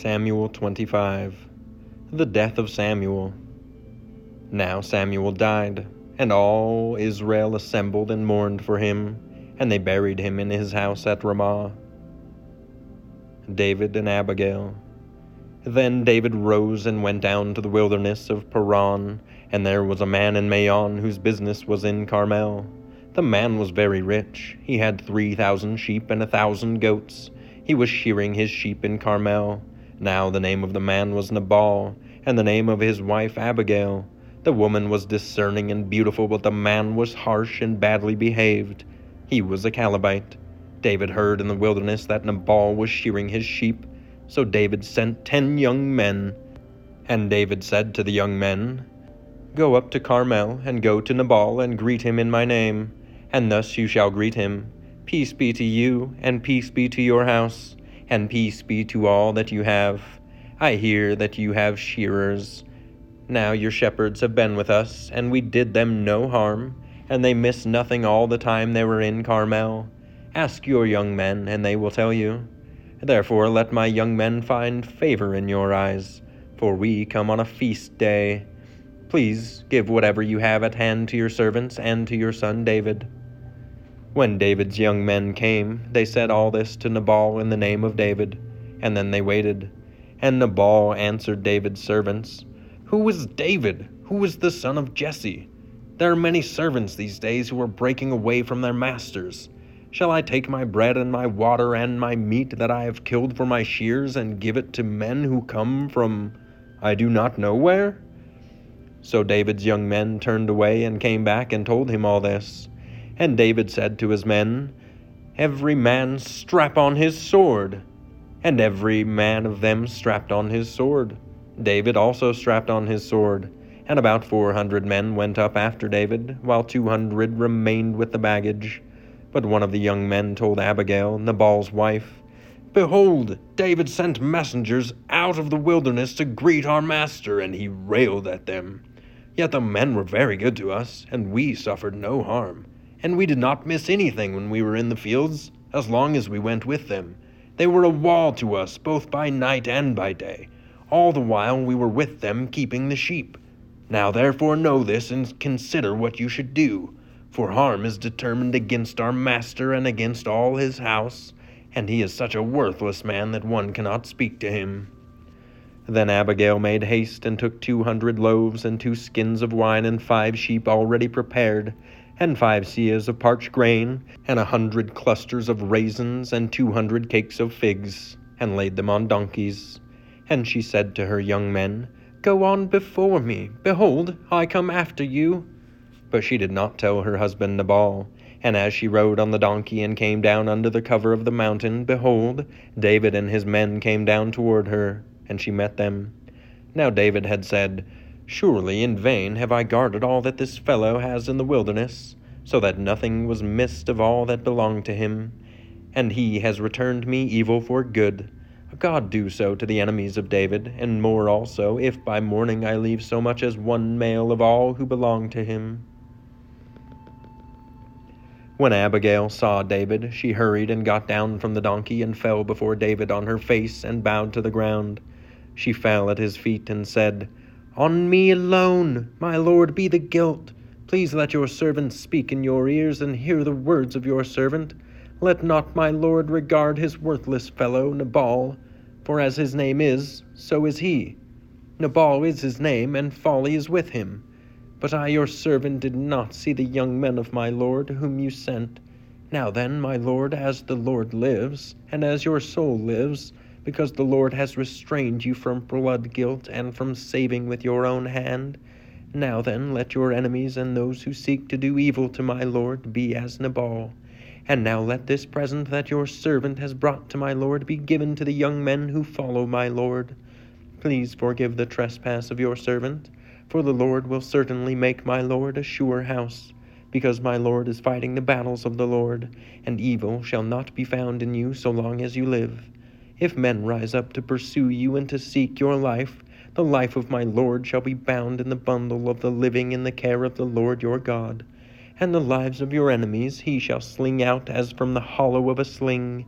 Samuel 25 The death of Samuel. Now Samuel died, and all Israel assembled and mourned for him, and they buried him in his house at Ramah. David and Abigail. Then David rose and went down to the wilderness of Paran, and there was a man in Maon whose business was in Carmel. The man was very rich. He had three thousand sheep and a thousand goats. He was shearing his sheep in Carmel. Now the name of the man was Nabal, and the name of his wife Abigail. The woman was discerning and beautiful, but the man was harsh and badly behaved. He was a Calebite. David heard in the wilderness that Nabal was shearing his sheep. So David sent ten young men. And David said to the young men, Go up to Carmel, and go to Nabal, and greet him in my name. And thus you shall greet him Peace be to you, and peace be to your house and peace be to all that you have. I hear that you have shearers. Now your shepherds have been with us, and we did them no harm, and they missed nothing all the time they were in Carmel. Ask your young men, and they will tell you. Therefore let my young men find favor in your eyes, for we come on a feast day. Please give whatever you have at hand to your servants and to your son David. When David's young men came, they said all this to Nabal in the name of David, and then they waited. And Nabal answered David's servants, Who is David? Who is the son of Jesse? There are many servants these days who are breaking away from their masters. Shall I take my bread and my water and my meat that I have killed for my shears and give it to men who come from I do not know where? So David's young men turned away and came back and told him all this. And David said to his men, Every man strap on his sword. And every man of them strapped on his sword. David also strapped on his sword. And about four hundred men went up after David, while two hundred remained with the baggage. But one of the young men told Abigail, Nabal's wife, Behold, David sent messengers out of the wilderness to greet our master, and he railed at them. Yet the men were very good to us, and we suffered no harm and we did not miss anything when we were in the fields, as long as we went with them. They were a wall to us, both by night and by day, all the while we were with them keeping the sheep. Now therefore know this, and consider what you should do, for harm is determined against our master and against all his house, and he is such a worthless man that one cannot speak to him. Then Abigail made haste and took two hundred loaves and two skins of wine and five sheep already prepared, and five seahs of parched grain, and a hundred clusters of raisins, and two hundred cakes of figs, and laid them on donkeys. And she said to her young men, Go on before me, behold, I come after you. But she did not tell her husband Nabal. And as she rode on the donkey and came down under the cover of the mountain, behold, David and his men came down toward her, and she met them. Now David had said, Surely in vain have I guarded all that this fellow has in the wilderness, so that nothing was missed of all that belonged to him. And he has returned me evil for good. God do so to the enemies of David, and more also, if by morning I leave so much as one male of all who belong to him. When Abigail saw David, she hurried and got down from the donkey and fell before David on her face and bowed to the ground. She fell at his feet and said, on me alone, my lord, be the guilt. Please let your servant speak in your ears and hear the words of your servant. Let not my lord regard his worthless fellow, Nabal. For as his name is, so is he. Nabal is his name, and folly is with him. But I, your servant, did not see the young men of my lord, whom you sent. Now then, my lord, as the Lord lives, and as your soul lives, because the Lord has restrained you from blood guilt and from saving with your own hand, now then, let your enemies and those who seek to do evil to my lord be as Nabal. And now let this present that your servant has brought to my lord be given to the young men who follow my lord. Please forgive the trespass of your servant, for the Lord will certainly make my lord a sure house, because my lord is fighting the battles of the Lord, and evil shall not be found in you so long as you live. If men rise up to pursue you and to seek your life, the life of my Lord shall be bound in the bundle of the living in the care of the Lord your God. And the lives of your enemies he shall sling out as from the hollow of a sling.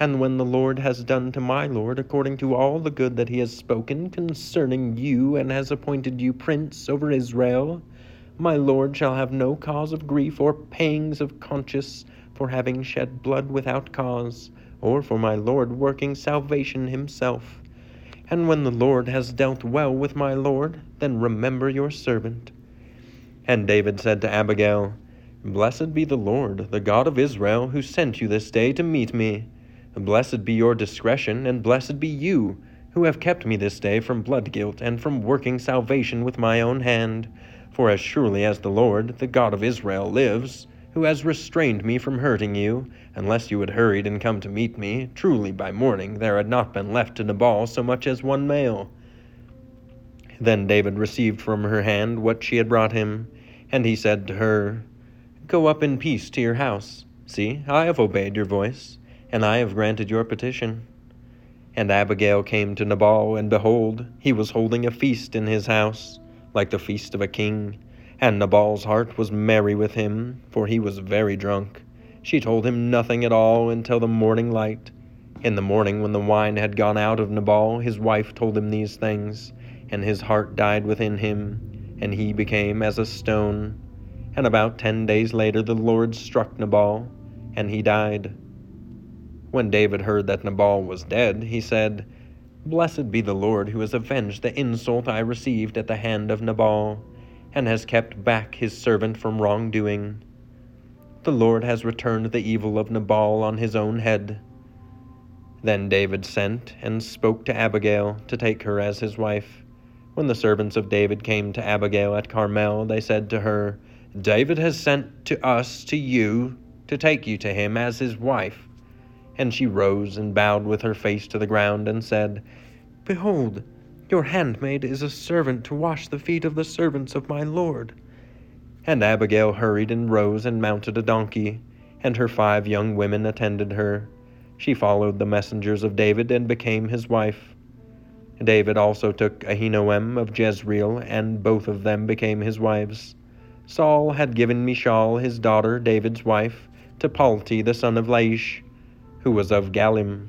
And when the Lord has done to my Lord according to all the good that he has spoken concerning you, and has appointed you prince over Israel, my Lord shall have no cause of grief or pangs of conscience for having shed blood without cause, or for my Lord working salvation himself. And when the Lord has dealt well with my Lord, then remember your servant. And David said to Abigail, Blessed be the Lord, the God of Israel, who sent you this day to meet me. Blessed be your discretion, and blessed be you, who have kept me this day from blood guilt and from working salvation with my own hand. For as surely as the Lord, the God of Israel, lives, who has restrained me from hurting you, unless you had hurried and come to meet me, truly by morning there had not been left to Nabal so much as one male. Then David received from her hand what she had brought him, and he said to her, Go up in peace to your house. See, I have obeyed your voice, and I have granted your petition. And Abigail came to Nabal, and behold, he was holding a feast in his house, like the feast of a king and Nabal's heart was merry with him, for he was very drunk. She told him nothing at all until the morning light. In the morning, when the wine had gone out of Nabal, his wife told him these things, and his heart died within him, and he became as a stone. And about ten days later, the Lord struck Nabal, and he died. When David heard that Nabal was dead, he said, Blessed be the Lord who has avenged the insult I received at the hand of Nabal and has kept back his servant from wrongdoing. The Lord has returned the evil of Nabal on his own head. Then David sent and spoke to Abigail to take her as his wife. When the servants of David came to Abigail at Carmel, they said to her, David has sent to us to you to take you to him as his wife. And she rose and bowed with her face to the ground and said, Behold, your handmaid is a servant to wash the feet of the servants of my lord. And Abigail hurried and rose and mounted a donkey, and her five young women attended her. She followed the messengers of David and became his wife. David also took Ahinoam of Jezreel, and both of them became his wives. Saul had given Michal, his daughter, David's wife, to Palti the son of Laish, who was of Gallim.